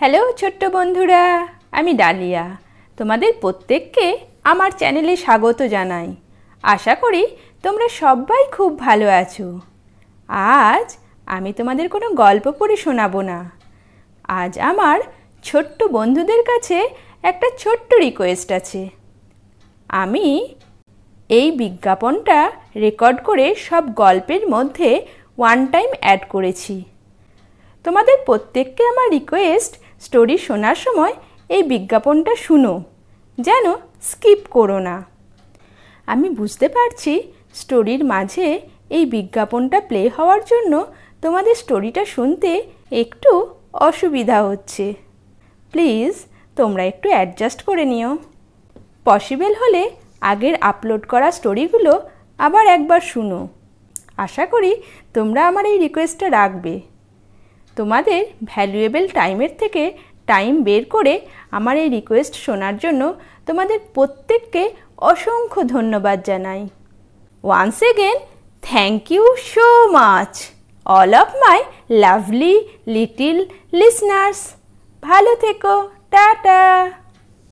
Hello ছোট্ট বন্ধুরা, আমি ডালিয়া। তোমাদের প্রত্যেককে আমার চ্যানেলে স্বাগত জানাই। আশা করি তোমরা সবাই খুব ভালো আছো। আজ আমি তোমাদের কোনো গল্প পড়ে শোনাবো না। আজ আমার ছোট্ট বন্ধুদের কাছে একটা ছোট্ট রিকোয়েস্ট আছে। আমি এই বিজ্ঞাপনটা রেকর্ড করে সব গল্পের মধ্যে ওয়ান টাইম অ্যাড করেছি। তোমাদের প্রত্যেককে আমার রিকোয়েস্ট স্টোরি শোনার সময় এই বিজ্ঞাপনটা শুনো, যেন স্কিপ করো না। আমি বুঝতে পারছি স্টোরির মাঝে এই বিজ্ঞাপনটা প্লে হওয়ার জন্য তোমাদের স্টোরিটা শুনতে একটু অসুবিধা হচ্ছে। প্লিজ, তোমরা একটু অ্যাডজাস্ট করে নিও। পসিবল হলে আগের আপলোড করা স্টোরিগুলো আবার একবার শুনো। আশা করি তোমরা আমার এই রিকোয়েস্টটা রাখবে। তোমাদের ভ্যালুয়েবল টাইমের থেকে টাইম বের করে আমার এই রিকোয়েস্ট শোনার জন্য তোমাদের প্রত্যেককে অসংখ্য ধন্যবাদ জানাই। Once again thank you so much all of my lovely little listeners ভালো থেকো, টাটা।